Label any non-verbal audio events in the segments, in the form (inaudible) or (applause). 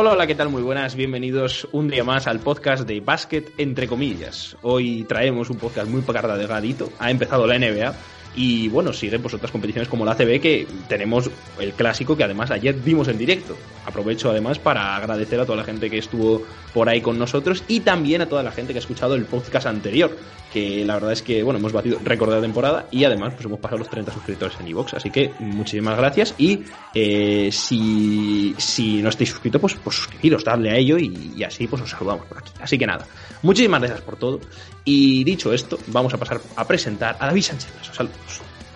Hola, hola, ¿qué tal? Muy buenas, bienvenidos un día más al podcast de Básquet entre comillas. Hoy traemos un podcast muy gadito. Ha empezado la NBA y bueno, siguen pues otras competiciones como la ACB que tenemos el clásico que además ayer vimos en directo. Aprovecho además para agradecer a toda la gente que estuvo por ahí con nosotros y también a toda la gente que ha escuchado el podcast anterior, que la verdad es que bueno, hemos batido récord de temporada y además pues hemos pasado los 30 suscriptores en iVoox, así que muchísimas gracias y eh, si, si no estáis suscritos pues, pues suscribiros, darle a ello y, así pues os saludamos por aquí. Así que nada, muchísimas gracias por todo y dicho esto, vamos a pasar a presentar a David Sánchez. Saludos.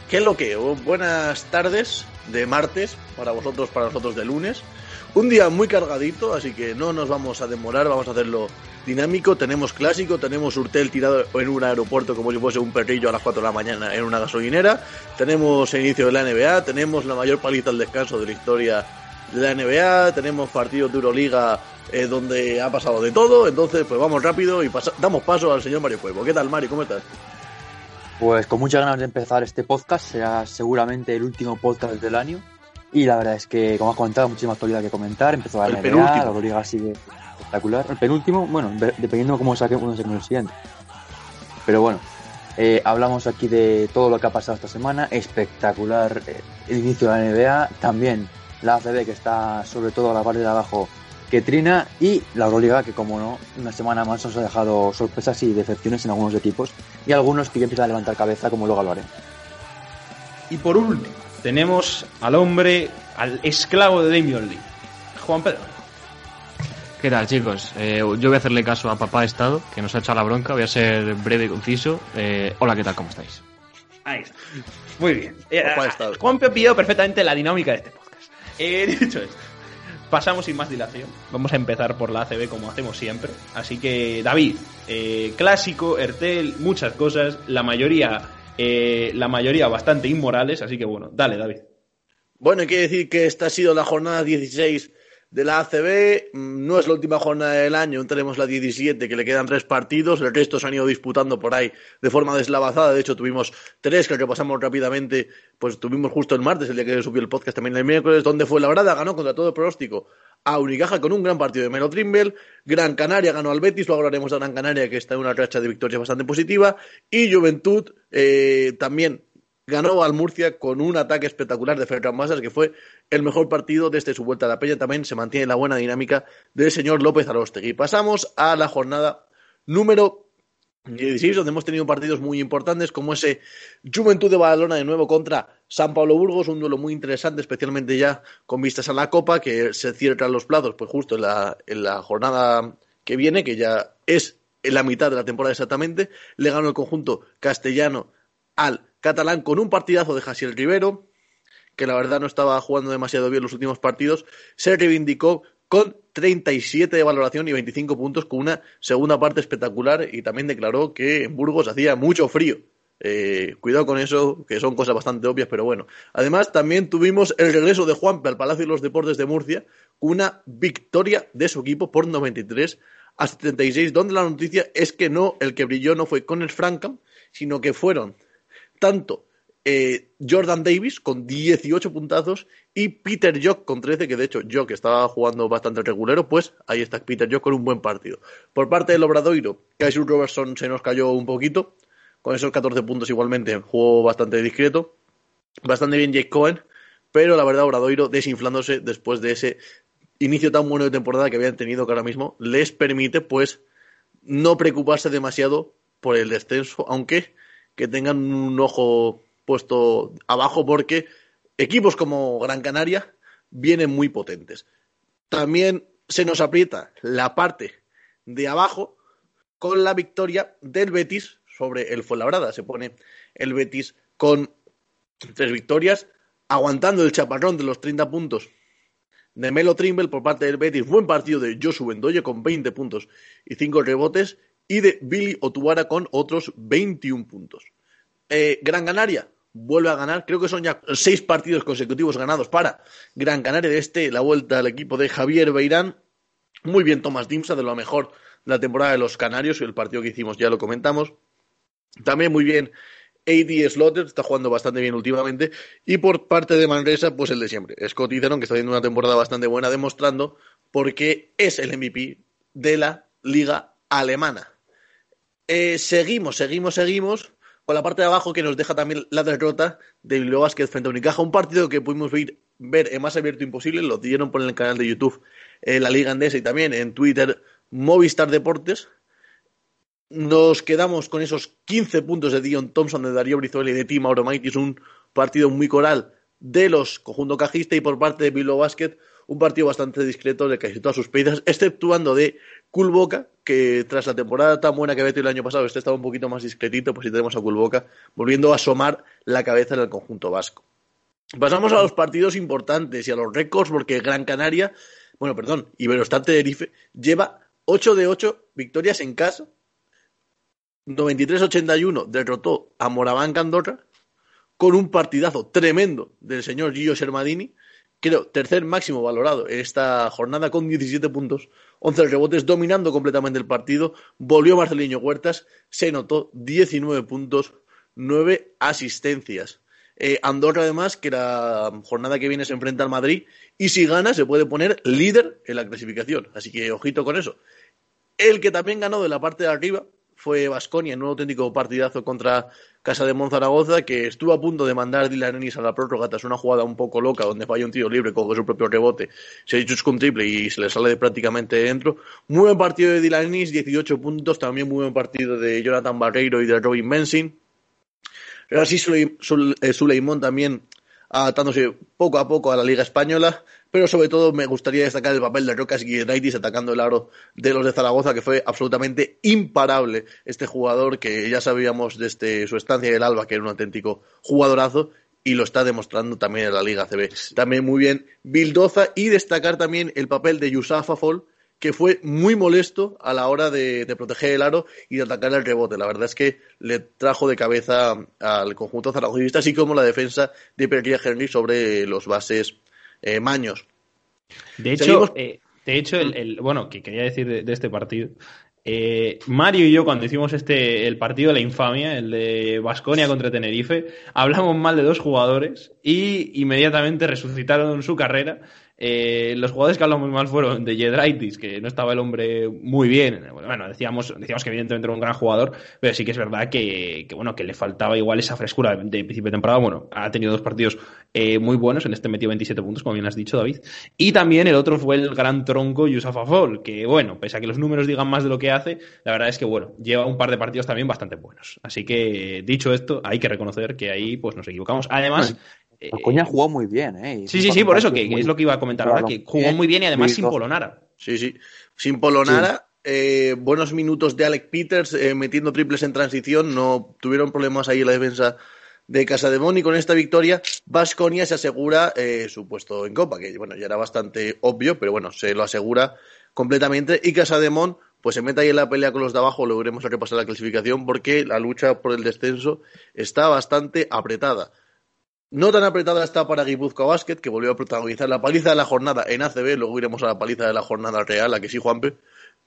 ¿Qué es lo que? Buenas tardes de martes, para vosotros, para nosotros de lunes. Un día muy cargadito, así que no nos vamos a demorar, vamos a hacerlo dinámico. Tenemos clásico, tenemos Urtel tirado en un aeropuerto como si fuese un perrillo a las 4 de la mañana en una gasolinera. Tenemos el inicio de la NBA, tenemos la mayor paliza al descanso de la historia de la NBA, tenemos partidos de Euroliga eh, donde ha pasado de todo. Entonces, pues vamos rápido y damos paso al señor Mario Cuevo. ¿Qué tal, Mario? ¿Cómo estás? Pues con muchas ganas de empezar este podcast, será seguramente el último podcast del año. Y la verdad es que, como has comentado, muchísima actualidad que comentar. Empezó la NBA, la Euroliga sigue espectacular. El penúltimo, bueno, de- dependiendo cómo saque uno el siguiente. Pero bueno, eh, hablamos aquí de todo lo que ha pasado esta semana. Espectacular eh, el inicio de la NBA. También la ACB, que está sobre todo a la parte de abajo que trina. Y la Euroliga, que como no, una semana más nos ha dejado sorpresas y decepciones en algunos equipos. Y algunos que ya empiezan a levantar cabeza, como luego lo haré. Y por último, tenemos al hombre, al esclavo de Damian Lee, Juan Pedro. ¿Qué tal, chicos? Eh, yo voy a hacerle caso a Papá Estado, que nos ha echado la bronca. Voy a ser breve y conciso. Eh, hola, ¿qué tal? ¿Cómo estáis? Ahí está. Muy bien. Eh. Juan ha pillado perfectamente la dinámica de este podcast. Eh, (laughs) dicho esto, pasamos sin más dilación. Vamos a empezar por la ACB como hacemos siempre. Así que, David, eh, clásico, Ertel, muchas cosas, la mayoría, eh, la mayoría bastante inmorales. Así que bueno, dale, David. Bueno, hay que decir que esta ha sido la jornada 16 de la ACB. Mm, No es la última jornada del año, tenemos la 17, que le quedan tres partidos. El resto se han ido disputando por ahí de forma deslavazada. De hecho, tuvimos tres que repasamos rápidamente. Pues tuvimos justo el martes, el día que subió el podcast, también el miércoles, donde fue Labrada, ganó contra todo pronóstico a Unicaja con un gran partido de Melo Trimble. Gran Canaria ganó al Betis, luego hablaremos de Gran Canaria, que está en una racha de victorias bastante positiva. Y Juventud eh, también ganó al Murcia con un ataque espectacular de Ferran Masas, que fue el mejor partido desde su vuelta a la Peña. También se mantiene la buena dinámica del señor López Arostegui. Pasamos a la jornada número 16, donde hemos tenido partidos muy importantes, como ese Juventud de Badalona de nuevo contra San Pablo Burgos, un duelo muy interesante, especialmente ya con vistas a la Copa, que se cierran los plazos, pues justo en la, en la jornada que viene, que ya es en la mitad de la temporada exactamente. Le ganó el conjunto castellano al catalán con un partidazo de Jasiel Rivero, que la verdad no estaba jugando demasiado bien los últimos partidos, se reivindicó con 37 de valoración y 25 puntos con una segunda parte espectacular y también declaró que en Burgos hacía mucho frío. Eh, cuidado con eso, que son cosas bastante obvias, pero bueno. Además, también tuvimos el regreso de Juanpe al Palacio de los Deportes de Murcia, con una victoria de su equipo por 93 a 76, donde la noticia es que no, el que brilló no fue Connor Frankham, sino que fueron tanto eh, Jordan Davis con 18 puntazos y Peter Jock con 13, que de hecho Jock estaba jugando bastante regulero, pues ahí está Peter Jock con un buen partido. Por parte del Obradoiro, Kaiser Robertson se nos cayó un poquito, con esos 14 puntos igualmente, jugó bastante discreto, bastante bien Jake Cohen, pero la verdad Obradoiro desinflándose después de ese inicio tan bueno de temporada que habían tenido que ahora mismo les permite pues no preocuparse demasiado por el descenso, aunque que tengan un ojo puesto abajo porque equipos como Gran Canaria vienen muy potentes. También se nos aprieta la parte de abajo con la victoria del Betis sobre el Fuenlabrada. Se pone el Betis con tres victorias, aguantando el chaparrón de los 30 puntos de Melo Trimble por parte del Betis. Buen partido de Josu Bendoye con 20 puntos y 5 rebotes. Y de Billy Otuara con otros 21 puntos. Eh, Gran Canaria vuelve a ganar. Creo que son ya seis partidos consecutivos ganados para Gran Canaria. De este, la vuelta al equipo de Javier Beirán. Muy bien Tomás Dimsa, de lo mejor la temporada de los Canarios. El partido que hicimos ya lo comentamos. También muy bien AD Slaughter, está jugando bastante bien últimamente. Y por parte de Manresa, pues el de siempre. Scott Itheron, que está haciendo una temporada bastante buena, demostrando por qué es el MVP de la Liga Alemana. Eh, seguimos, seguimos, seguimos con la parte de abajo que nos deja también la derrota de Bilbao Basket frente a Unicaja. Un partido que pudimos ver, ver en más abierto imposible, lo dieron por el canal de YouTube eh, la Liga Andesa y también en Twitter Movistar Deportes nos quedamos con esos 15 puntos de Dion Thompson, de Darío Brizuela y de Tim Es un partido muy coral de los conjunto cajista y por parte de Bilbao Basket un partido bastante discreto de casi todas sus piezas, exceptuando de Kulboka, que tras la temporada tan buena que había tenido el año pasado, este estaba un poquito más discretito, pues si tenemos a Kulboka volviendo a asomar la cabeza en el conjunto vasco. Pasamos a los partidos importantes y a los récords, porque Gran Canaria, bueno, perdón, Iberostar Tenerife lleva 8 de 8 victorias en casa 93-81 derrotó a Moraván Andorra con un partidazo tremendo del señor Gio Sermadini, creo tercer máximo valorado en esta jornada con 17 puntos, 11 rebotes, dominando completamente el partido. Volvió Marcelinho Huertas, se notó 19 puntos, 9 asistencias. Eh, Andorra, además, que la jornada que viene se enfrenta al Madrid y si gana se puede poner líder en la clasificación. Así que ojito con eso. El que también ganó de la parte de arriba fue Vasconia en un auténtico partidazo contra Casa de Monzaragoza, que estuvo a punto de mandar Dylan Ennis a la prórroga tras una jugada un poco loca donde falla un tiro libre, coge su propio rebote, se ha con triple y se le sale prácticamente dentro. Muy buen partido de Dylan Ennis, 18 puntos, también muy buen partido de Jonathan Barreiro y de Robin Benson. Así Suleimón también adaptándose poco a poco a la Liga Española pero sobre todo me gustaría destacar el papel de Rocas Guidraitis atacando el aro de los de Zaragoza, que fue absolutamente imparable este jugador que ya sabíamos desde su estancia en el Alba que era un auténtico jugadorazo y lo está demostrando también en la Liga CB. También muy bien Bildoza y destacar también el papel de Yusafa Fall, que fue muy molesto a la hora de, proteger el aro y de atacar el rebote. La verdad es que le trajo de cabeza al conjunto zaragozista, así como la defensa de Pierre Henry sobre los bases eh, Maños. De hecho, eh, de hecho el, bueno, que quería decir de, este partido. Eh, Mario y yo, cuando hicimos este, el partido de la infamia, el de Basconia contra Tenerife, hablamos mal de dos jugadores y inmediatamente resucitaron su carrera eh, los jugadores que hablamos mal fueron de Jedraitis, que no estaba el hombre muy bien. Bueno, decíamos, decíamos que evidentemente era un gran jugador, pero sí que es verdad que, bueno, que le faltaba igual esa frescura de principio de temporada. Bueno, ha tenido dos partidos eh, muy buenos, en este metió 27 puntos, como bien has dicho, David. Y también el otro fue el gran tronco Yusuf Afol, que bueno, pese a que los números digan más de lo que hace, la verdad es que bueno, lleva un par de partidos también bastante buenos. Así que, dicho esto, hay que reconocer que ahí pues nos equivocamos. Además, Coña jugó muy bien, ¿eh? Sí, sí, sí, por eso, que, es lo que iba a comentar ahora, que jugó muy bien y además sin Polonara. Sí, sí, sin Polonara. Eh, buenos minutos de Alec Peters eh, metiendo triples en transición, no tuvieron problemas ahí en la defensa de Casa de Mon y con esta victoria Vasconia se asegura eh, su puesto en Copa, que bueno, ya era bastante obvio, pero bueno, se lo asegura completamente y Casa de Mon pues se mete ahí en la pelea con los de abajo, logremos repasar la clasificación porque la lucha por el descenso está bastante apretada. No tan apretada está para Guipúzcoa Basket, que volvió a protagonizar la paliza de la jornada en ACB, luego iremos a la paliza de la jornada real, a que sí, Juanpe.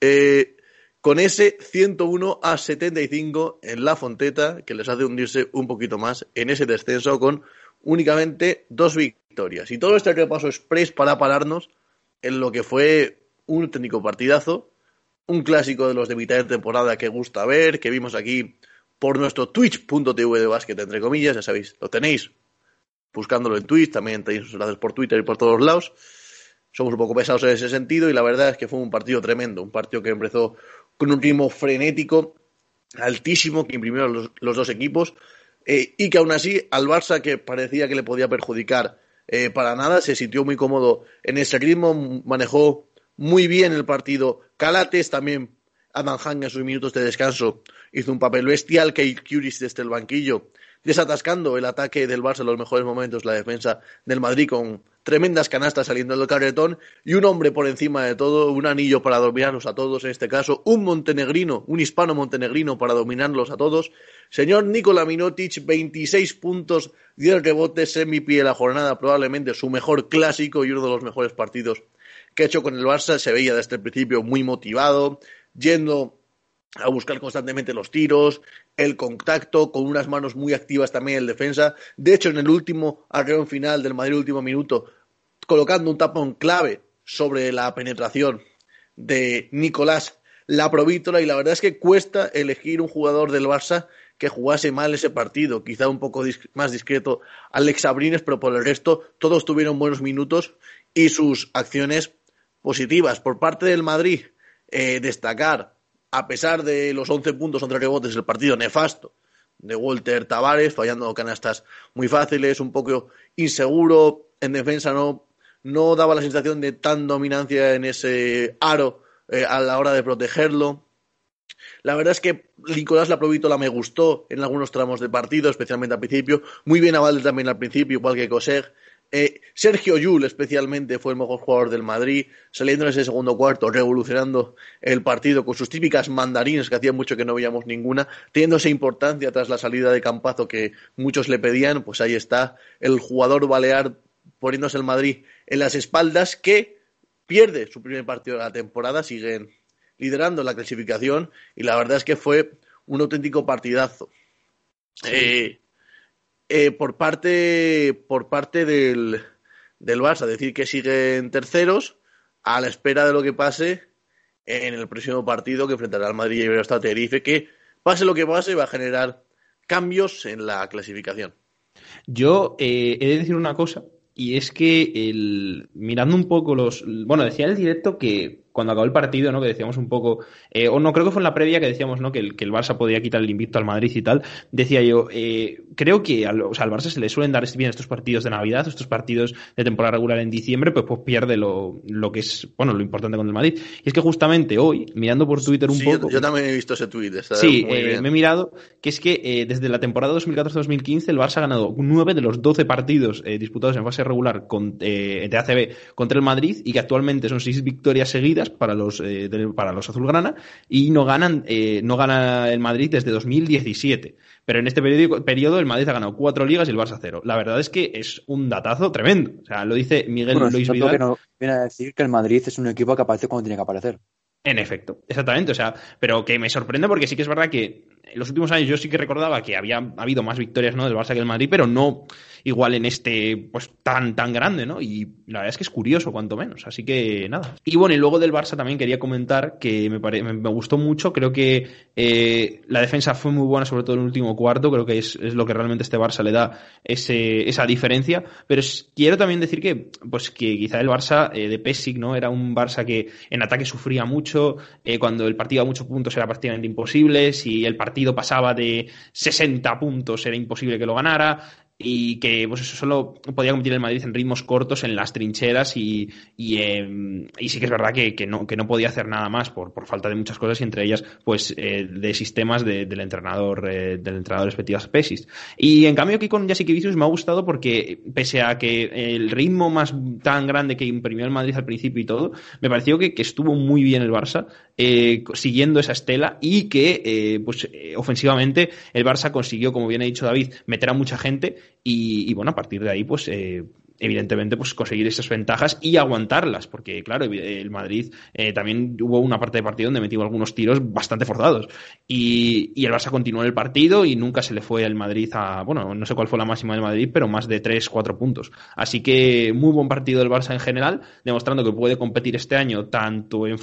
Eh, con ese 101 a 75 en la Fonteta, que les hace hundirse un poquito más en ese descenso con únicamente dos victorias. Y todo este repaso express para pararnos en lo que fue un técnico partidazo, un clásico de los de mitad de temporada que gusta ver, que vimos aquí por nuestro twitch.tv de básquet, entre comillas, ya sabéis, lo tenéis buscándolo en Twitch, también tenéis enlaces por Twitter y por todos lados. Somos un poco pesados en ese sentido y la verdad es que fue un partido tremendo, un partido que empezó con un ritmo frenético altísimo que imprimieron los, dos equipos eh, y que aún así al Barça que parecía que le podía perjudicar eh, para nada, se sintió muy cómodo en ese ritmo, manejó muy bien el partido. Calates también, Adam Hang en sus minutos de descanso hizo un papel bestial, Kate Curis desde el banquillo, desatascando el ataque del Barça en los mejores momentos, la defensa del Madrid con tremendas canastas saliendo del carretón y un hombre por encima de todo, un anillo para dominarlos a todos, en este caso un montenegrino, un hispano montenegrino para dominarlos a todos. Señor Nikola Minotic, 26 puntos, 10 rebotes, MVP de la jornada, probablemente su mejor clásico y uno de los mejores partidos que ha hecho con el Barça. Se veía desde el principio muy motivado, yendo a buscar constantemente los tiros, el contacto, con unas manos muy activas también el defensa. De hecho, en el último arreón final del Madrid, último minuto, colocando un tapón clave sobre la penetración de Nicolás la Provítola y la verdad es que cuesta elegir un jugador del Barça que jugase mal ese partido, quizá un poco más discreto Alex Abrines, pero por el resto todos tuvieron buenos minutos y sus acciones positivas. Por parte del Madrid, eh, destacar, a pesar de los 11 puntos entre rebotes, el partido nefasto de Walter Tavares, fallando canastas muy fáciles, un poco inseguro en defensa, no no daba la sensación de tan dominancia en ese aro eh, a la hora de protegerlo. La verdad es que Nicolás Laprovítola me gustó en algunos tramos del partido, especialmente al principio. Muy bien a Valde también al principio, igual que Coseg. Eh, Sergio Yul especialmente fue el mejor jugador del Madrid, saliendo en ese segundo cuarto, revolucionando el partido con sus típicas mandarines que hacía mucho que no veíamos ninguna, teniendo esa importancia tras la salida de Campazo que muchos le pedían, pues ahí está el jugador balear poniéndose el Madrid en las espaldas, que pierde su primer partido de la temporada, siguen liderando la clasificación y la verdad es que fue un auténtico partidazo. Eh, eh, por parte, por parte del, del Barça, decir que siguen terceros a la espera de lo que pase en el próximo partido que enfrentará al Madrid y el Tenerife, que pase lo que pase va a generar cambios en la clasificación. Yo eh, he de decir una cosa, y es que el, mirando un poco los... Bueno, decía el directo que cuando acabó el partido, ¿no? Que decíamos un poco, eh, o no, creo que fue en la previa que decíamos, ¿no? Que el, que el Barça podía quitar el invicto al Madrid y tal. Decía yo, eh, creo que al, o sea, al Barça se le suelen dar bien estos partidos de Navidad, estos partidos de temporada regular en diciembre, pues, pues pierde lo, lo que es, bueno, lo importante con el Madrid. Y es que justamente hoy, mirando por Twitter un poco. Yo, también he visto ese tweet. Sí, eh, me he mirado que es que desde la temporada 2014-2015 el Barça ha ganado nueve de los 12 partidos disputados en fase regular con, de ACB contra el Madrid y que actualmente son seis victorias seguidas para los, eh, para los azulgrana y no ganan eh, no gana el Madrid desde 2017. Pero en este periodo, periodo el Madrid ha ganado cuatro ligas y el Barça cero. La verdad es que es un datazo tremendo. O sea, lo dice Miguel Luis Vidal. Que no viene a decir que el Madrid es un equipo que aparece cuando tiene que aparecer. En efecto, exactamente. O sea, pero que me sorprende porque sí que es verdad que en los últimos años yo sí que recordaba que había habido más victorias ¿no? del Barça que el Madrid, pero no igual en este pues tan tan grande, ¿no? Y la verdad es que es curioso, cuanto menos. Así que nada. Y bueno, y luego del Barça también quería comentar que me, me, gustó mucho. Creo que eh, la defensa fue muy buena, sobre todo en el último cuarto. Creo que es, es lo que realmente este Barça le da ese, esa diferencia. Pero quiero también decir que, pues que quizá el Barça eh, de Pesic, ¿no? Era un Barça que en ataque sufría mucho. Eh, cuando el partido a muchos puntos era prácticamente imposible. Si el partido pasaba de 60 puntos era imposible que lo ganara y que pues eso solo podía competir el Madrid en ritmos cortos en las trincheras y, y, y sí que es verdad que, que, no, que no podía hacer nada más por, por falta de muchas cosas y entre ellas pues eh, de sistemas de, del entrenador eh, del entrenador respectivas Pesis y en cambio aquí con Jessica me ha gustado porque pese a que el ritmo más tan grande que imprimió el Madrid al principio y todo me pareció que, que estuvo muy bien el Barça eh, siguiendo esa estela y que eh, pues eh, ofensivamente el Barça consiguió como bien ha dicho David meter a mucha gente y, bueno, a partir de ahí, pues eh, evidentemente pues conseguir esas ventajas y aguantarlas, porque claro, el Madrid también hubo una parte de partido donde metió algunos tiros bastante forzados y, y, el Barça continuó el partido y nunca se le fue al Madrid a, bueno, no sé cuál fue la máxima del Madrid, pero más de 3, 4 puntos. Así que muy buen partido del Barça en general, demostrando que puede competir este año tanto en,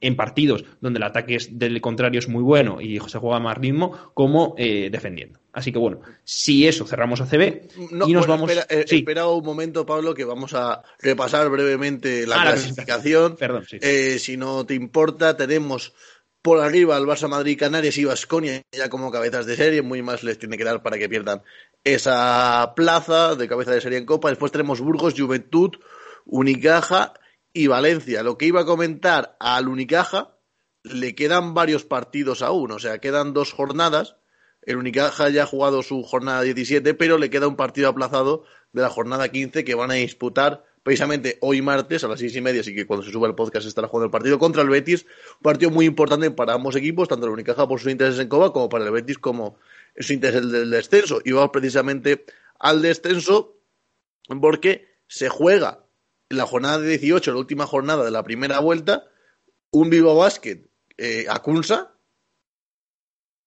en partidos donde el ataque del contrario es muy bueno y se juega más ritmo, como eh, defendiendo. Así que bueno, si eso cerramos ACB y nos vamos. Espera, espera, un momento, Pablo, que vamos a repasar brevemente la ah, clasificación. Perdón, sí. Eh, si no te importa, tenemos Por arriba el Barça Madrid, Canarias y Vasconia ya como cabezas de serie, muy más les tiene que dar para que pierdan esa plaza de cabeza de serie en Copa. Después tenemos Burgos, Juventud, Unicaja y Valencia. Lo que iba a comentar al Unicaja, le quedan varios partidos aún, o sea, quedan dos jornadas. El Unicaja ya ha jugado su jornada 17, pero le queda un partido aplazado de la jornada 15 que van a disputar precisamente hoy martes a las seis y media, así que cuando se suba el podcast estará jugando el partido contra el Betis, un partido muy importante para ambos equipos, tanto el Unicaja por sus intereses en Coba como para el Betis como su interés del descenso. Y vamos precisamente al descenso porque se juega la jornada de 18, la última jornada de la primera vuelta, un Vivo Basket eh, Acunsa,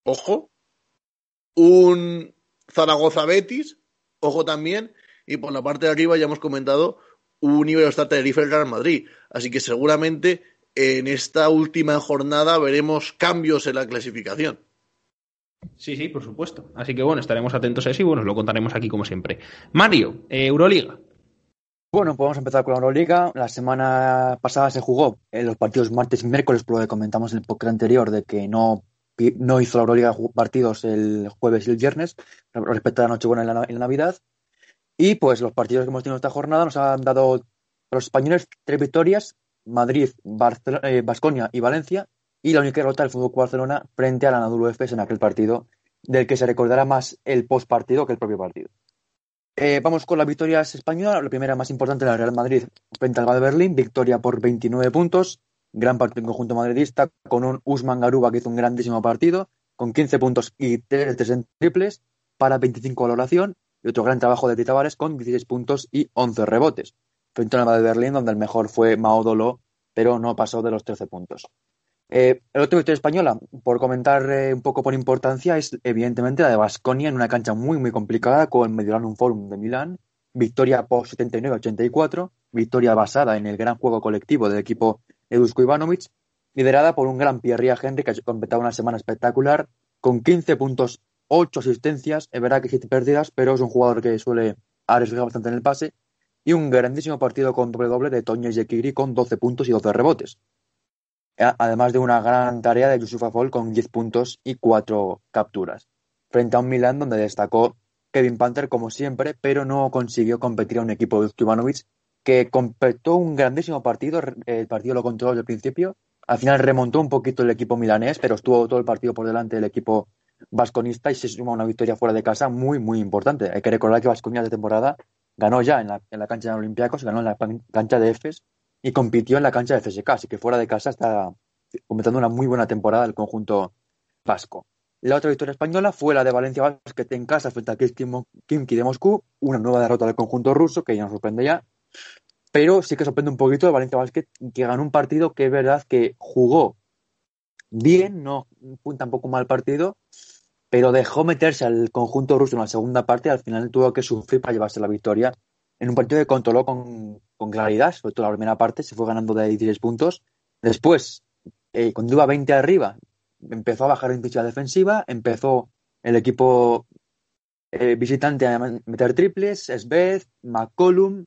ojo, un Zaragoza Betis, ojo también, y por la parte de arriba ya hemos comentado un Iberostar Tenerife Real Madrid. Así que seguramente en esta última jornada veremos cambios en la clasificación. Sí, sí, por supuesto. Así que bueno, estaremos atentos a eso y bueno, lo contaremos aquí como siempre. Mario, eh, Euroliga. Bueno, podemos empezar con la Euroliga. La semana pasada se jugó en los partidos martes y miércoles, por lo que comentamos en el podcast anterior de que no, no hizo la Euroliga partidos el jueves y el viernes respecto a la Nochebuena y la Navidad. Y pues los partidos que hemos tenido esta jornada nos han dado a los españoles tres victorias, Madrid, Basconia eh, y Valencia, y la única derrota del Fútbol Barcelona frente a la Efes en aquel partido, del que se recordará más el post partido que el propio partido. Eh, vamos con las victorias españolas. La primera más importante, la Real Madrid frente al de Berlín, victoria por 29 puntos, gran partido en conjunto madridista, con un Usman Garuba que hizo un grandísimo partido, con 15 puntos y 3 en triples para 25 valoración, y otro gran trabajo de Tita con 16 puntos y 11 rebotes. Frente a la de Berlín, donde el mejor fue Maodolo, pero no pasó de los 13 puntos. Eh, el otro victoria española, por comentar eh, un poco por importancia, es evidentemente la de Basconia en una cancha muy muy complicada con el Mediolanum Forum de Milán. Victoria por 79-84, victoria basada en el gran juego colectivo del equipo Edusko Ivanovic, liderada por un gran Pierre Henry que ha completado una semana espectacular con 15 puntos ocho asistencias, es verdad que siete pérdidas, pero es un jugador que suele arriesgar bastante en el pase, y un grandísimo partido con doble doble de Toño Yekiri con 12 puntos y 12 rebotes. Además de una gran tarea de Yusuf Afol con 10 puntos y 4 capturas, frente a un Milan donde destacó Kevin Panther como siempre, pero no consiguió competir a un equipo de Ivanovic que completó un grandísimo partido, el partido lo controló desde el principio, al final remontó un poquito el equipo milanés, pero estuvo todo el partido por delante del equipo vasconista y se suma una victoria fuera de casa muy, muy importante. Hay que recordar que Vasconia de temporada ganó ya en la, en la cancha de Olympiacos, ganó en la cancha de EFES y compitió en la cancha de FSK, así que fuera de casa está cometiendo una muy buena temporada el conjunto vasco. La otra victoria española fue la de Valencia Basket en casa frente a Kimki de Moscú, una nueva derrota del conjunto ruso que ya nos sorprende ya, pero sí que sorprende un poquito de Valencia Basket que ganó un partido que es verdad que jugó bien, no fue tampoco mal partido, pero dejó meterse al conjunto ruso en la segunda parte y al final tuvo que sufrir para llevarse la victoria en un partido que controló con, claridad, sobre todo la primera parte, se fue ganando de 16 puntos. Después, eh, cuando iba 20 arriba, empezó a bajar la intensidad defensiva, empezó el equipo eh, visitante a meter triples, Svez, McCollum,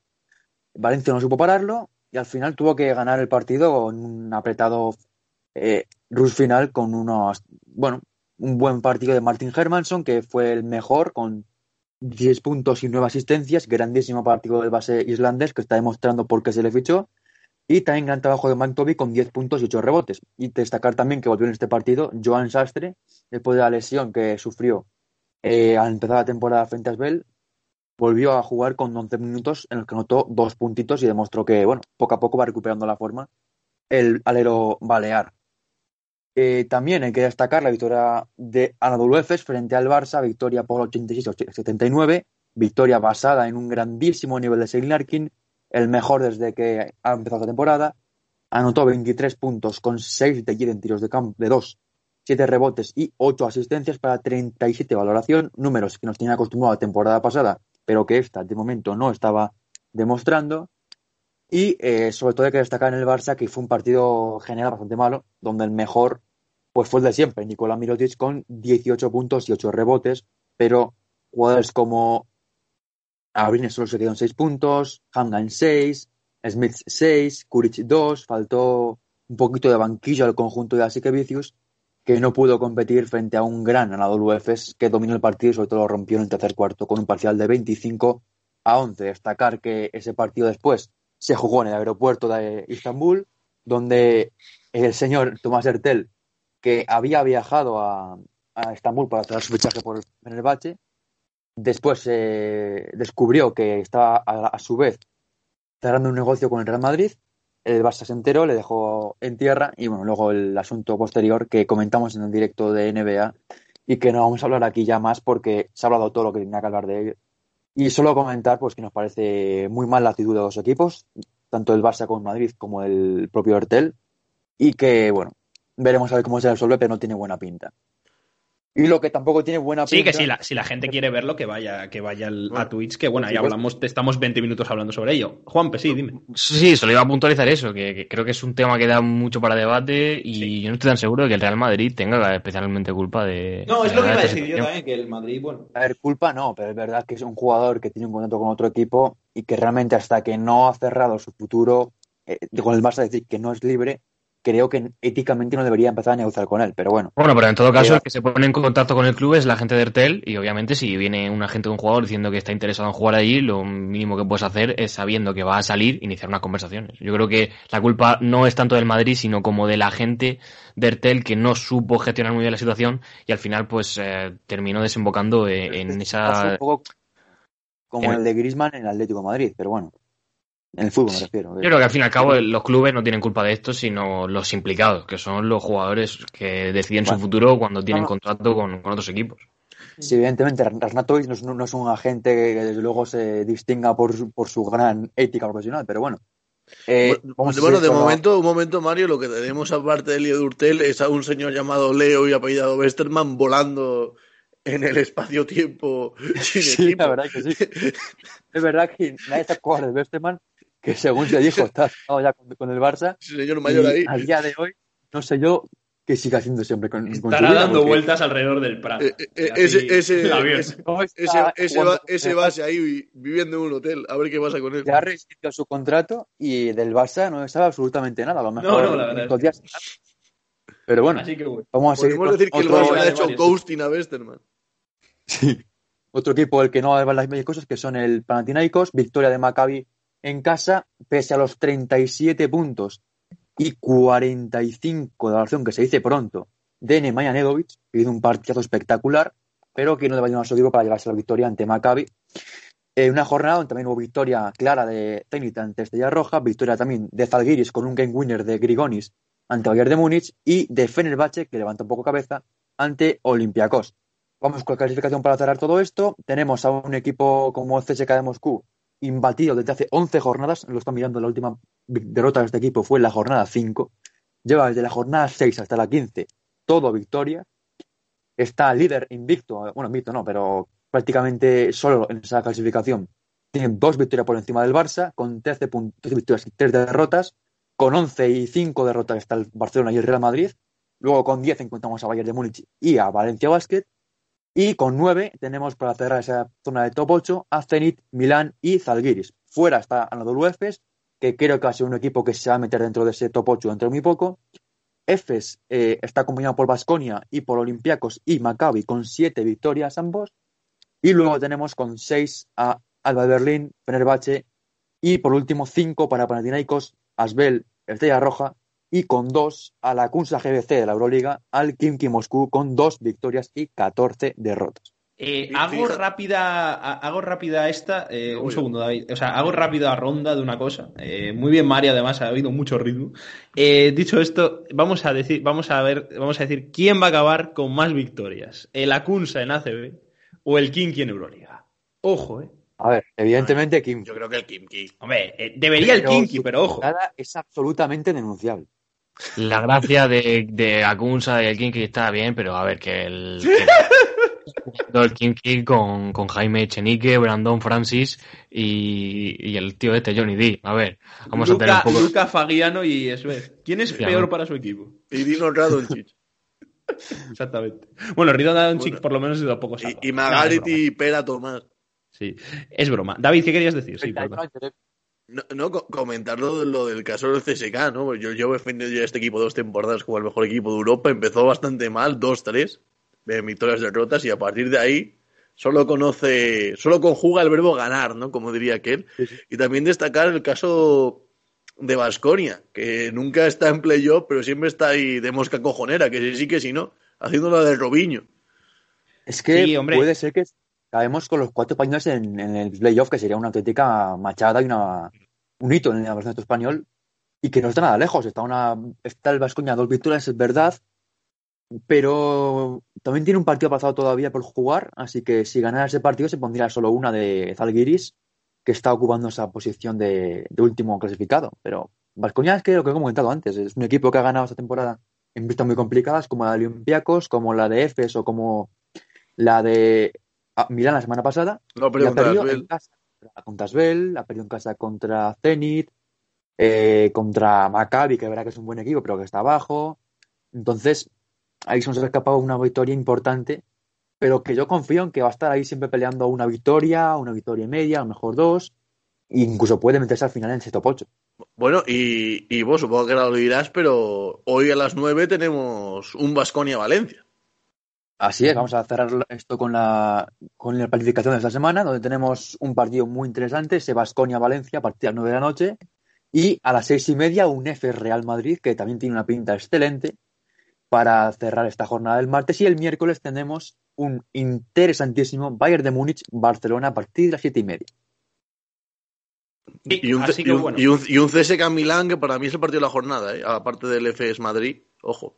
Valencia no supo pararlo y al final tuvo que ganar el partido en un apretado eh, rush final con unos, bueno, un buen partido de Martin Hermanson, que fue el mejor con 10 puntos y 9 asistencias. Grandísimo partido del base islandés, que está demostrando por qué se le fichó. Y también gran trabajo de Mantovi con 10 puntos y 8 rebotes. Y destacar también que volvió en este partido Joan Sastre, después de la lesión que sufrió eh, al empezar la temporada frente a Asbel, volvió a jugar con 11 minutos en los que anotó dos puntitos y demostró que, bueno, poco a poco va recuperando la forma el alero balear. Eh, también hay que destacar la victoria de Anadolu Efes frente al Barça, victoria por 86-79, victoria basada en un grandísimo nivel de Seil Larkin, el mejor desde que ha empezado la temporada. Anotó 23 puntos con 6 de en tiros de campo de 2, 7 rebotes y 8 asistencias para 37 valoración, números que nos tenía acostumbrado la temporada pasada, pero que esta de momento no estaba demostrando. Y eh, sobre todo hay que destacar en el Barça que fue un partido general bastante malo, donde el mejor pues fue el de siempre, Nicolás Mirotic con 18 puntos y 8 rebotes, pero jugadores como Abrines solo se en 6 puntos, Hanga en 6, Smith 6, Kuric 2, faltó un poquito de banquillo al conjunto de Asikevicius, que no pudo competir frente a un gran ganador UEFES que dominó el partido y sobre todo lo rompió en el tercer cuarto con un parcial de 25 a 11. Destacar que ese partido después se jugó en el aeropuerto de Istambul, donde el señor Tomás Hertel, que había viajado a, Estambul para hacer su fichaje por el Bache, después eh, descubrió que estaba a, su vez cerrando un negocio con el Real Madrid. El Barça se enteró, le dejó en tierra y bueno, luego el asunto posterior que comentamos en el directo de NBA y que no vamos a hablar aquí ya más porque se ha hablado todo lo que tenía que hablar de él. Y solo comentar pues que nos parece muy mal la actitud de los equipos, tanto el Barça como el Madrid como el propio Hertel, y que bueno, veremos a ver cómo se resuelve, pero no tiene buena pinta. Y lo que tampoco tiene buena pinta. Sí, que si la, si la gente quiere verlo, que vaya, que vaya al, a Twitch, que bueno, ahí hablamos, estamos 20 minutos hablando sobre ello. Juanpe, sí, dime. Sí, solo iba a puntualizar eso, que, que creo que es un tema que da mucho para debate y sí. yo no estoy tan seguro de que el Real Madrid tenga especialmente culpa de. No, es de lo que iba a decir yo también, que el Madrid, bueno. A ver, culpa no, pero es verdad que es un jugador que tiene un contrato con otro equipo y que realmente hasta que no ha cerrado su futuro eh, con el Barça, decir que no es libre, creo que éticamente no debería empezar a negociar con él, pero bueno. Bueno, pero en todo caso, Eh, el que se pone en contacto con el club es la gente de Ertel y obviamente si viene un agente de un jugador diciendo que está interesado en jugar allí, lo mínimo que puedes hacer es sabiendo que va a salir, iniciar unas conversaciones. Yo creo que la culpa no es tanto del Madrid, sino como de la gente de Ertel que no supo gestionar muy bien la situación y al final pues eh, terminó desembocando en, en Pasa esa... un poco como en- el de Griezmann en el Atlético de Madrid, pero bueno. En el fútbol me refiero. Yo creo que al fin y al cabo los clubes no tienen culpa de esto, sino los implicados, que son los jugadores que deciden su futuro cuando tienen No, contrato con, con otros equipos. Sí, evidentemente, Rasnatovic no es, un- no es un agente que desde luego se distinga por, su- por su gran ética profesional, pero bueno. Eh, Bueno, de momento, un momento, Mario, lo que tenemos aparte de Lío de Urtel es a un señor llamado Leo y apellidado Westerman volando en el espacio-tiempo (laughs) Sí, equipo. la verdad que sí. Es verdad que nadie se acuerda de Westerman, que según se dijo, (laughs) está ya con, con el Barça. Señor mayor y ahí. al día de hoy, no sé yo qué sigue haciendo siempre con, con su Estará vida, dando porque vueltas alrededor del Prado. Eh, eh, ese- ese- (laughs) el (laughs) ese- Ese, ese, va- el base ahí vi- viviendo en un hotel, a ver qué pasa con él. Ya ha rescindido su contrato y del Barça no sabe absolutamente nada. A lo mejor No, no, la verdad días. Pero bueno, Así que bueno. vamos a seguir Podemos decir que el otro, Barça le ha hecho ghosting a Westerman. sí, otro equipo del que no van las mismas cosas, que son el Panathinaikos, victoria de Maccabi en casa, pese a los 37 puntos y 45 de valoración, que se dice pronto, de Nemanja Nedovic, que hizo un partido espectacular, pero que no le va a su para llevarse la victoria ante Maccabi. En una jornada donde también hubo victoria clara de Zenit ante Estrella Roja, victoria también de Zalgiris con un game winner de Grigonis ante Bayern de Múnich y de Fenerbahce, que levanta un poco cabeza, ante Olympiacos. Vamos con la clasificación para cerrar todo esto. Tenemos a un equipo como CSKA de Moscú, imbatido desde hace 11 jornadas. Lo están mirando, la última derrota de este equipo fue la jornada 5. Lleva desde la jornada 6 hasta la 15 todo victoria. Está líder invicto, bueno, invicto no, pero prácticamente solo en esa clasificación. Tiene dos victorias por encima del Barça, con 13, pun- 13 victorias y 3 derrotas. Con 11 y 5 derrotas está el Barcelona y el Real Madrid. Luego con 10 encontramos a Bayern de Múnich y a Valencia Basket. Y con 9 tenemos para cerrar esa zona de top 8 a Zenit, Milán y Zalgiris. Fuera está Anadolu Efes, que creo que va a ser un equipo que se va a meter dentro de ese top 8 dentro de muy poco. Efes eh, está acompañado por Basconia y por Olympiacos y Maccabi con 7 victorias ambos. Y luego tenemos con 6 a Alba Berlín, Fenerbahce y por último 5 para Panathinaikos, Asbel, Estrella Roja y con 2 a la Kunsa GBC de la Euroliga, al Kimki Moscú con 2 victorias y 14 derrotas. Eh, hago rápida, ha- hago rápida esta, eh, un segundo, David. O sea, hago rápida ronda de una cosa. Eh, muy bien, Mario, además ha habido mucho ritmo. Eh, dicho esto, vamos a decir, vamos a ver, vamos a decir quién va a acabar con más victorias, el Akunsa en ACB o el Kinky en Euroliga. Ojo, eh. A ver, evidentemente Kim. Yo creo que el Kimki. Hombre, eh, debería el Pero Kinky, pero ojo. es absolutamente denunciable. La gracia de, de Akunsa y el Kinky está bien, pero a ver, que el, que el Kinky con, con Jaime Echenique, Brandon Francis y, y el tío este, Johnny D. A ver, vamos a tener un poco... Luca Fagiano y Svez. ¿Quién es peor para su equipo? Y Dino Radonjic. (laughs) Exactamente. Bueno, Ridon Doncic Bueno. por lo menos es de poco y, y broma. y Pera Tomás. Sí, es broma. David, ¿qué querías decir? Sí, perdón. No, no comentar lo, del caso del CSK, ¿no? Yo llevo defendiendo ya este equipo dos temporadas como el mejor equipo de Europa. Empezó bastante mal, dos, tres, de victorias, derrotas, y a partir de ahí solo conoce, solo conjuga el verbo ganar, ¿no? Como diría aquel. Y también destacar el caso de Vasconia, que nunca está en playoff, pero siempre está ahí de mosca cojonera, que sí, sí que sí, ¿no? Haciendo la de Robiño. Es que puede ser que caemos con los cuatro paños en, el playoff, que sería una auténtica machada y una, un hito en el baloncesto español, y que no está nada lejos. Está, una, está el Vasconia dos victorias, es verdad, pero también tiene un partido pasado todavía por jugar, así que si ganara ese partido se pondría solo una de Zalgiris, que está ocupando esa posición de, último clasificado. Pero Vasconia es que lo que he comentado antes, es un equipo que ha ganado esta temporada en vistas muy complicadas, como la de Olympiacos, como la de Efes o como la de ah, Milán la semana pasada. No, pero ha perdido en casa contra Asbel, ha perdido en casa contra Zenit, eh, contra Maccabi, que verdad que es un buen equipo, pero que está abajo. Entonces, ahí se nos ha escapado una victoria importante, pero que yo confío en que va a estar ahí siempre peleando una victoria, una victoria y media, a lo mejor dos, e incluso puede meterse al final en ese top 8. Bueno, y, y vos supongo que ahora lo dirás, pero hoy a las 9 tenemos un Vasconia-Valencia. Así es, vamos a cerrar esto con la, con la planificación de esta semana, donde tenemos un partido muy interesante, ese Vasconia-Valencia, a partir de las 9 de la noche, y a las seis y media un F Real Madrid, que también tiene una pinta excelente, para cerrar esta jornada del martes. Y el miércoles tenemos un interesantísimo Bayern de Múnich, Barcelona, a partir de las siete y media. Y un, y, un, CSK Milán, que para mí es el partido de la jornada, ¿eh? aparte del FS Madrid, ojo.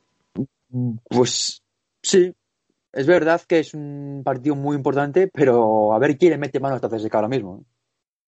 Pues sí, es verdad que es un partido muy importante, pero a ver quién le mete mano a esta CSK ahora mismo.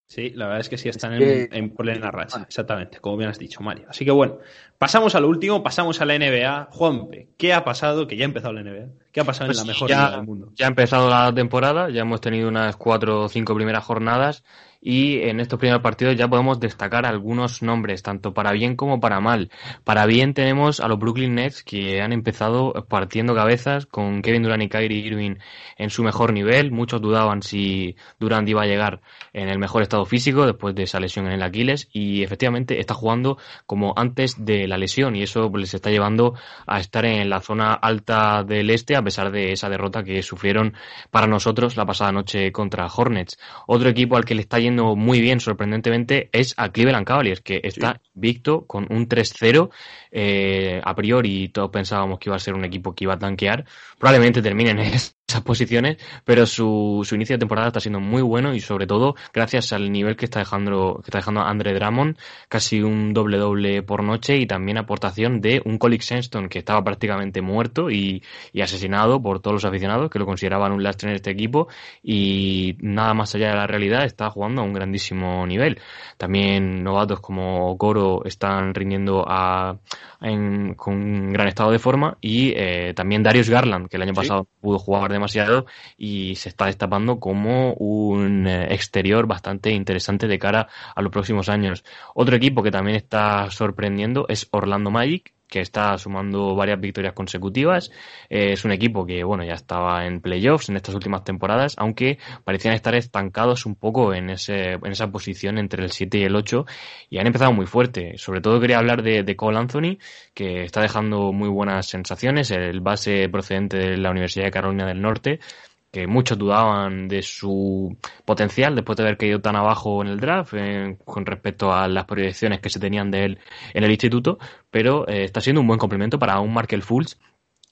Sí, la verdad es que sí están en, en, plena racha, exactamente, como bien has dicho, Mario. Así que bueno, pasamos a lo último, pasamos a la NBA. Juanpe, ¿qué ha pasado? Que ya ha empezado la NBA. ¿Qué ha pasado en pues la mejor liga del mundo? Ya ha empezado la temporada, ya hemos tenido unas cuatro o cinco primeras jornadas y en estos primeros partidos ya podemos destacar algunos nombres, tanto para bien como para mal. Para bien tenemos a los Brooklyn Nets que han empezado partiendo cabezas con Kevin Durant y Kyrie Irving en su mejor nivel. Muchos dudaban si Durant iba a llegar en el mejor estado físico después de esa lesión en el Aquiles y efectivamente está jugando como antes de la lesión y eso les está llevando a estar en la zona alta del este a pesar de esa derrota que sufrieron para nosotros la pasada noche contra Hornets. Otro equipo al que le está yendo muy bien, sorprendentemente, es a Cleveland Cavaliers, que está victo con un 3-0. Eh, a priori todos pensábamos que iba a ser un equipo que iba a tanquear. Probablemente terminen en esas posiciones, pero su, su inicio de temporada está siendo muy bueno y sobre todo gracias al nivel que está dejando, que está dejando Andre Drummond, casi un doble doble por noche y también aportación de un Colin Sexton que estaba prácticamente muerto y, y, asesinado por todos los aficionados que lo consideraban un lastre en este equipo y nada más allá de la realidad está jugando a un grandísimo nivel. También novatos como Coro están rindiendo a, con un gran estado de forma y eh, también Darius Garland que el año pasado pudo jugar de demasiado y se está destapando como un eh, exterior bastante interesante de cara a los próximos años. Otro equipo que también está sorprendiendo es Orlando Magic, que está sumando varias victorias consecutivas. Eh, es un equipo que, bueno, ya estaba en playoffs en estas últimas temporadas, aunque parecían estar estancados un poco en, ese, en esa posición entre el 7 y el 8 y han empezado muy fuerte. Sobre todo quería hablar de, de Cole Anthony, que está dejando muy buenas sensaciones, el base procedente de la Universidad de Carolina del Norte que muchos dudaban de su potencial después de haber caído tan abajo en el draft eh, con respecto a las proyecciones que se tenían de él en el instituto, pero eh, está siendo un buen complemento para un Markel Fultz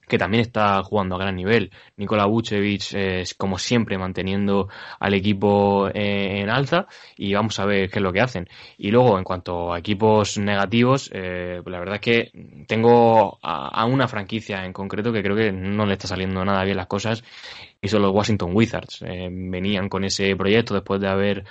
que también está jugando a gran nivel. Nikola Vucevic, es como siempre, manteniendo al equipo eh, en alza y vamos a ver qué es lo que hacen. Y luego, en cuanto a equipos negativos, eh, la verdad es que tengo a, una franquicia en concreto que creo que no le está saliendo nada bien las cosas son los Washington Wizards. Eh, venían con ese proyecto después de haber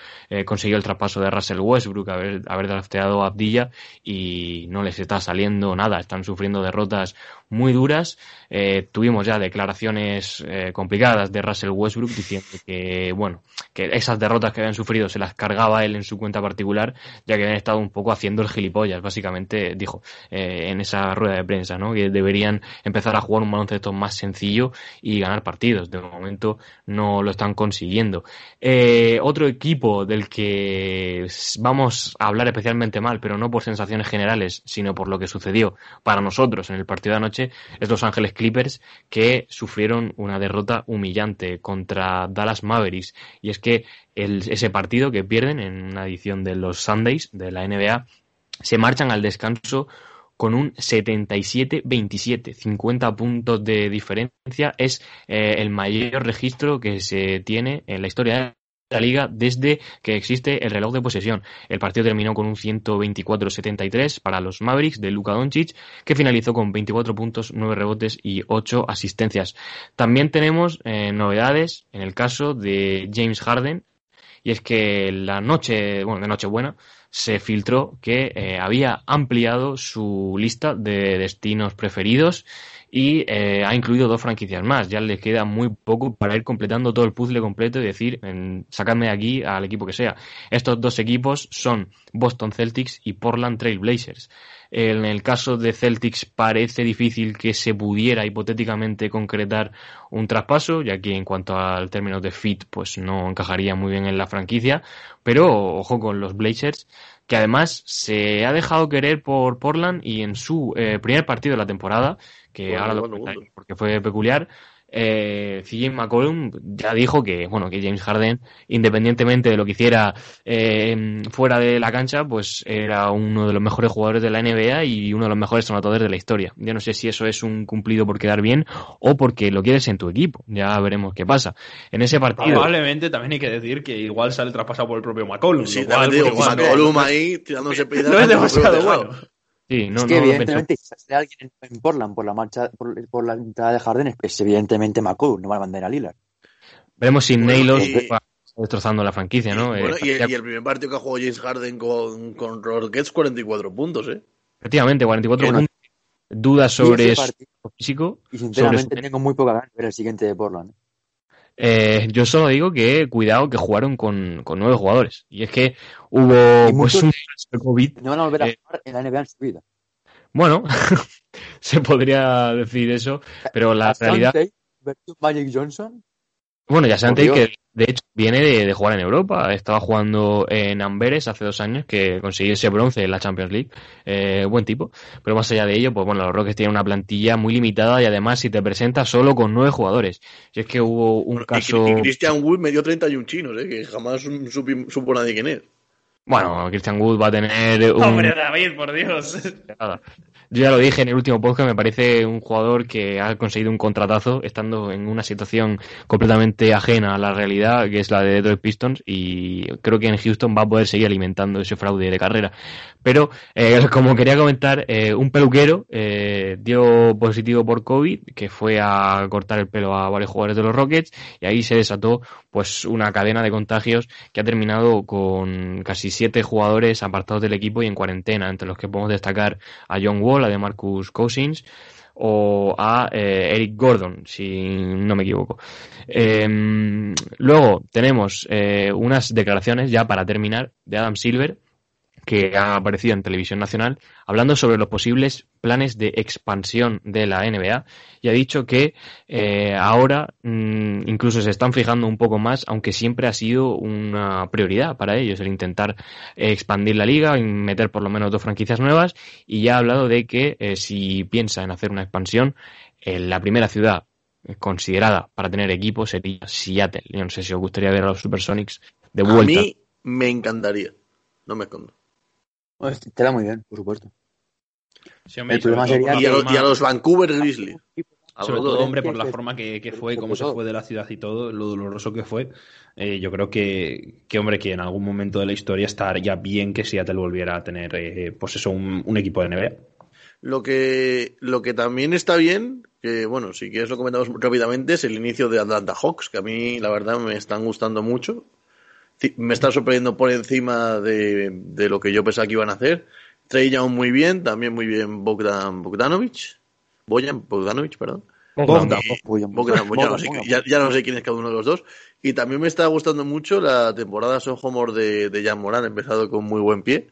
conseguido el traspaso de Russell Westbrook, haber, haber drafteado a Abdilla y no les está saliendo nada. Están sufriendo derrotas muy duras. Eh, tuvimos ya declaraciones eh, complicadas de Russell Westbrook diciendo que, bueno, que esas derrotas que habían sufrido se las cargaba él en su cuenta particular, ya que habían estado un poco haciendo el gilipollas, básicamente dijo eh, en esa rueda de prensa, ¿no? Que deberían empezar a jugar un baloncesto más sencillo y ganar partidos. De momento no lo están consiguiendo. Eh, otro equipo del que vamos a hablar especialmente mal, pero no por sensaciones generales, sino por lo que sucedió para nosotros en el partido de anoche, es Los Ángeles Clippers, que sufrieron una derrota humillante contra Dallas Mavericks. Y es que ese partido que pierden en una edición de los Sundays de la NBA, se marchan al descanso con un 77-27, 50 puntos de diferencia. Es eh, el mayor registro que se tiene en la historia de la liga desde que existe el reloj de posesión. El partido terminó con un 124-73 para los Mavericks de Luka Doncic, que finalizó con 24 puntos, 9 rebotes y 8 asistencias. También tenemos eh, novedades en el caso de James Harden, y es que la noche, bueno, de Nochebuena, se filtró que eh, había ampliado su lista de destinos preferidos y eh, ha incluido dos franquicias más. Ya le queda muy poco para ir completando todo el puzzle completo y decir, en, de aquí al equipo que sea. Estos dos equipos son Boston Celtics y Portland Trail Blazers. En el caso de Celtics parece difícil que se pudiera hipotéticamente concretar un traspaso, ya que en cuanto al término de fit, pues no encajaría muy bien en la franquicia. Pero ojo con los Blazers, que además se ha dejado querer por Portland y en su eh, primer partido de la temporada, que ahora lo porque fue peculiar, eh, CJ McCollum ya dijo que, bueno, que James Harden, independientemente de lo que hiciera eh, fuera de la cancha, pues era uno de los mejores jugadores de la NBA y uno de los mejores anotadores de la historia. Yo no sé si eso es un cumplido por quedar bien o porque lo quieres en tu equipo. Ya veremos qué pasa. En ese partido. Probablemente también hay que decir que igual sale traspasado por el propio McCollum. Sí, digo, McCollum ahí tirándose (laughs) No es demasiado bueno. Sí, no, es que evidentemente si sale alguien en Portland por la marcha, por, la entrada de Harden, es evidentemente McCollum, no va a mandar a Lillard. Veremos si Neylos va destrozando la franquicia, ¿no? Eh, y, el primer partido que ha jugado James Harden con, con Rockets, 44 puntos, ¿eh? Efectivamente, 44 puntos. Dudas sobre su físico. Y sinceramente tengo muy poca ganas de ver el siguiente de Portland. Eh, yo solo digo que cuidado que jugaron con, con nueve jugadores. Y es que hubo pues, un COVID. No van a volver a eh, jugar en la NBA en su vida. Bueno, (laughs) se podría decir eso, pero la realidad. Magic Johnson bueno, ya saben que de hecho viene de, jugar en Europa. Estaba jugando en Amberes hace dos años que consiguió ese bronce en la Champions League. Eh, buen tipo. Pero más allá de ello, pues bueno, los Rockets tienen una plantilla muy limitada y además si te presentas solo con nueve jugadores. Si es que hubo un caso. Y, Christian Wood me dio 31 chinos, ¿eh? que jamás supo nadie quién es. Bueno, Christian Wood va a tener un... Hombre, David, por Dios. Yo ya lo dije en el último podcast, me parece un jugador que ha conseguido un contratazo estando en una situación completamente ajena a la realidad, que es la de Detroit Pistons, y creo que en Houston va a poder seguir alimentando ese fraude de carrera. Pero, eh, (laughs) como quería comentar, eh, un peluquero eh, dio positivo por COVID, que fue a cortar el pelo a varios jugadores de los Rockets, y ahí se desató pues una cadena de contagios que ha terminado con casi siete jugadores apartados del equipo y en cuarentena, entre los que podemos destacar a John Wall, la de Marcus Cousins o a eh, Eric Gordon, si no me equivoco. Em, luego tenemos eh, unas declaraciones, ya para terminar, de Adam Silver, que ha aparecido en televisión nacional hablando sobre los posibles planes de expansión de la NBA y ha dicho que eh, ahora mm, incluso se están fijando un poco más, aunque siempre ha sido una prioridad para ellos el intentar expandir la liga y meter por lo menos dos franquicias nuevas y ya ha hablado de que eh, si piensa en hacer una expansión, la primera ciudad considerada para tener equipo sería Seattle. Yo no sé si os gustaría ver a los Supersonics de vuelta. A mí me encantaría, no me escondo. Te da muy bien, por supuesto. el problema sería y, a, los Vancouver Grizzlies. Sobre todo, hombre, por la forma que, fue, cómo se fue de la ciudad y todo, lo doloroso que fue. Eh, yo creo que, que, hombre, que en algún momento de la historia estaría bien que Seattle volviera a tener, eh, pues eso, un, equipo de NBA. Lo que, lo que también está bien, que bueno, si quieres lo comentamos rápidamente, es el inicio de Atlanta Hawks, que a mí la verdad me están gustando mucho me está sorprendiendo por encima de, de, lo que yo pensaba que iban a hacer. Trey Young muy bien, también muy bien Bogdan Bogdanovich. Boyan Bogdanovich, perdón. Bogdan, ya, no sé quién es cada uno de los dos. Y también me está gustando mucho la temporada Sophomore de, de Jan Morán, empezado con muy buen pie.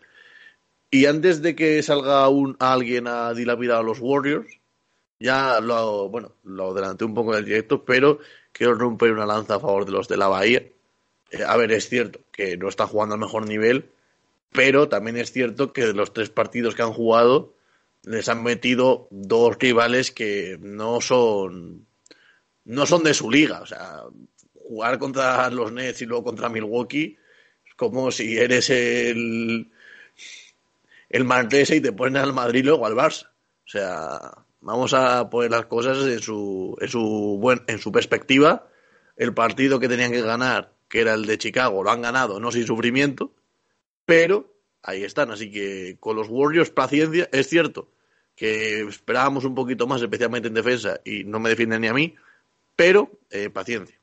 Y antes de que salga un, alguien a dilapidar a los Warriors, ya lo, bueno, lo adelanté un poco en el directo, pero quiero romper una lanza a favor de los de la Bahía. Eh, a ver, es cierto que no está jugando al mejor nivel, pero también es cierto que de los tres partidos que han jugado les han metido dos rivales que no son no son de su liga, o sea, jugar contra los Nets y luego contra Milwaukee es como si eres el el y te ponen al Madrid luego al Barça. O sea, vamos a poner las cosas en su en su buen en su perspectiva. El partido que tenían que ganar, que era el de Chicago, lo han ganado, no sin sufrimiento, pero ahí están. Así que con los Warriors, paciencia. Es cierto que esperábamos un poquito más, especialmente en defensa, y no me defienden ni a mí, pero eh, paciencia.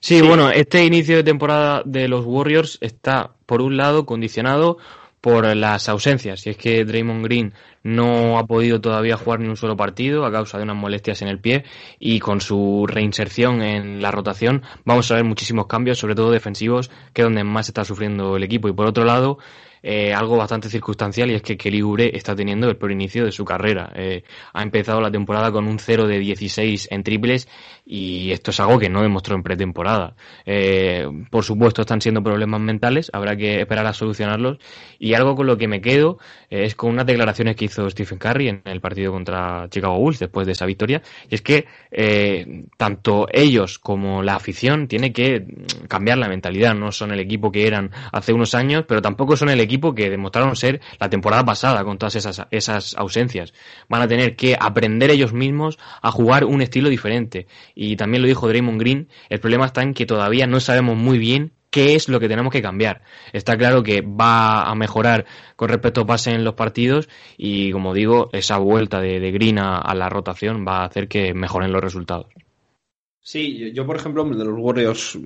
Sí, sí, bueno, este inicio de temporada de los Warriors está, por un lado, condicionado por las ausencias. Y es que Draymond Green no ha podido todavía jugar ni un solo partido a causa de unas molestias en el pie y con su reinserción en la rotación vamos a ver muchísimos cambios, sobre todo defensivos, que es donde más está sufriendo el equipo. Y por otro lado, eh, algo bastante circunstancial y es que Kelly Oubre está teniendo el peor inicio de su carrera. Eh, ha empezado la temporada con un 0 de 16 en triples y esto es algo que no demostró en pretemporada. Eh, por supuesto están siendo problemas mentales, habrá que esperar a solucionarlos y algo con lo que me quedo es con unas declaraciones que hizo Stephen Curry en el partido contra Chicago Bulls después de esa victoria y es que tanto ellos como la afición tiene que cambiar la mentalidad, no son el equipo que eran hace unos años, pero tampoco son el equipo que demostraron ser la temporada pasada con todas esas, esas ausencias. Van a tener que aprender ellos mismos a jugar un estilo diferente. Y también lo dijo Draymond Green, el problema está en que todavía no sabemos muy bien qué es lo que tenemos que cambiar. Está claro que va a mejorar con respecto a pase en los partidos y, como digo, esa vuelta de, Green a, a, la rotación va a hacer que mejoren los resultados. Sí, yo, por ejemplo, de los Warriors,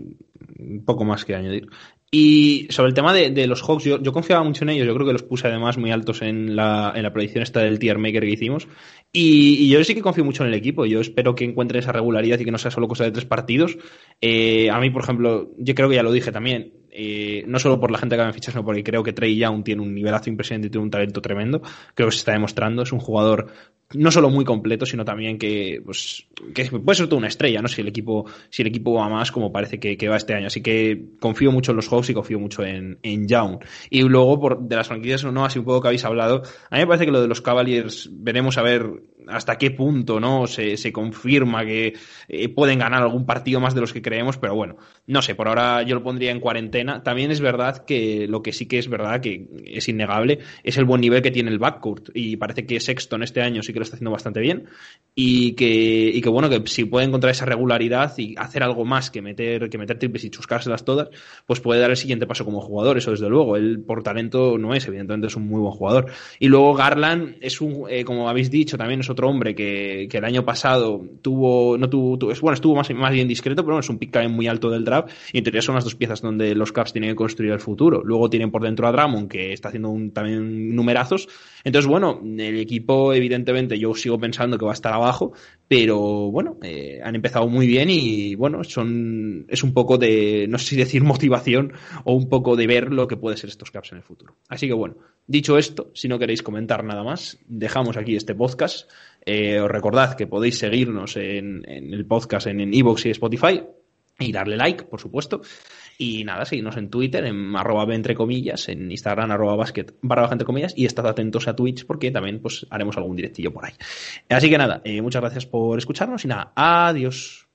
poco más que añadir. Y sobre el tema de, de los Hawks, yo, yo, confiaba mucho en ellos. Yo creo que los puse además muy altos en la, en la predicción esta del tier maker que hicimos. Y, y, yo sí que confío mucho en el equipo. Yo espero que encuentren esa regularidad y que no sea solo cosa de tres partidos. Eh, a mí, por ejemplo, yo creo que ya lo dije también. Eh, no solo por la gente que me ficha, sino porque creo que Trey Young tiene un nivelazo impresionante y tiene un talento tremendo. Creo que se está demostrando. Es un jugador no solo muy completo, sino también que, pues, que puede ser toda una estrella, ¿no? Si el equipo, si el equipo va más como parece que, va este año. Así que confío mucho en los Hawks y confío mucho en, en Young. Y luego, por, de las franquicias no, así un poco que habéis hablado, a mí me parece que lo de los Cavaliers, veremos a ver hasta qué punto, ¿no? Se, se confirma que eh, pueden ganar algún partido más de los que creemos, pero bueno, no sé, por ahora yo lo pondría en cuarentena. También es verdad que lo que sí que es verdad, que es innegable, es el buen nivel que tiene el backcourt. Y parece que Sexton este año sí que lo está haciendo bastante bien y que, y que bueno, que si puede encontrar esa regularidad y hacer algo más que meter, que meter triples y chuscárselas todas, pues puede dar el siguiente paso como jugador, eso desde luego. Él por talento no es, evidentemente es un muy buen jugador. Y luego Garland es un, eh, como habéis dicho, también es otro hombre que, el año pasado tuvo, no tuvo, tuvo bueno, estuvo más, más bien discreto, pero es un pick muy alto del draft y en teoría son las dos piezas donde los Caps tienen que construir el futuro. Luego tienen por dentro a Drummond, que está haciendo un, también numerazos. Entonces, bueno, el equipo, evidentemente, yo sigo pensando que va a estar abajo, pero bueno, eh, han empezado muy bien y bueno, son es un poco de, no sé si decir motivación o un poco de ver lo que puede ser estos Caps en el futuro. Así que bueno, dicho esto, si no queréis comentar nada más, dejamos aquí este podcast. Eh, os recordad que podéis seguirnos en, en el podcast en Evox y Spotify y darle like, por supuesto. Y nada, seguidnos en Twitter, en arroba entre comillas, en Instagram, arroba basket, barra baja comillas, y estad atentos a Twitch porque también pues haremos algún directillo por ahí. Así que nada, eh, muchas gracias por escucharnos y nada, adiós.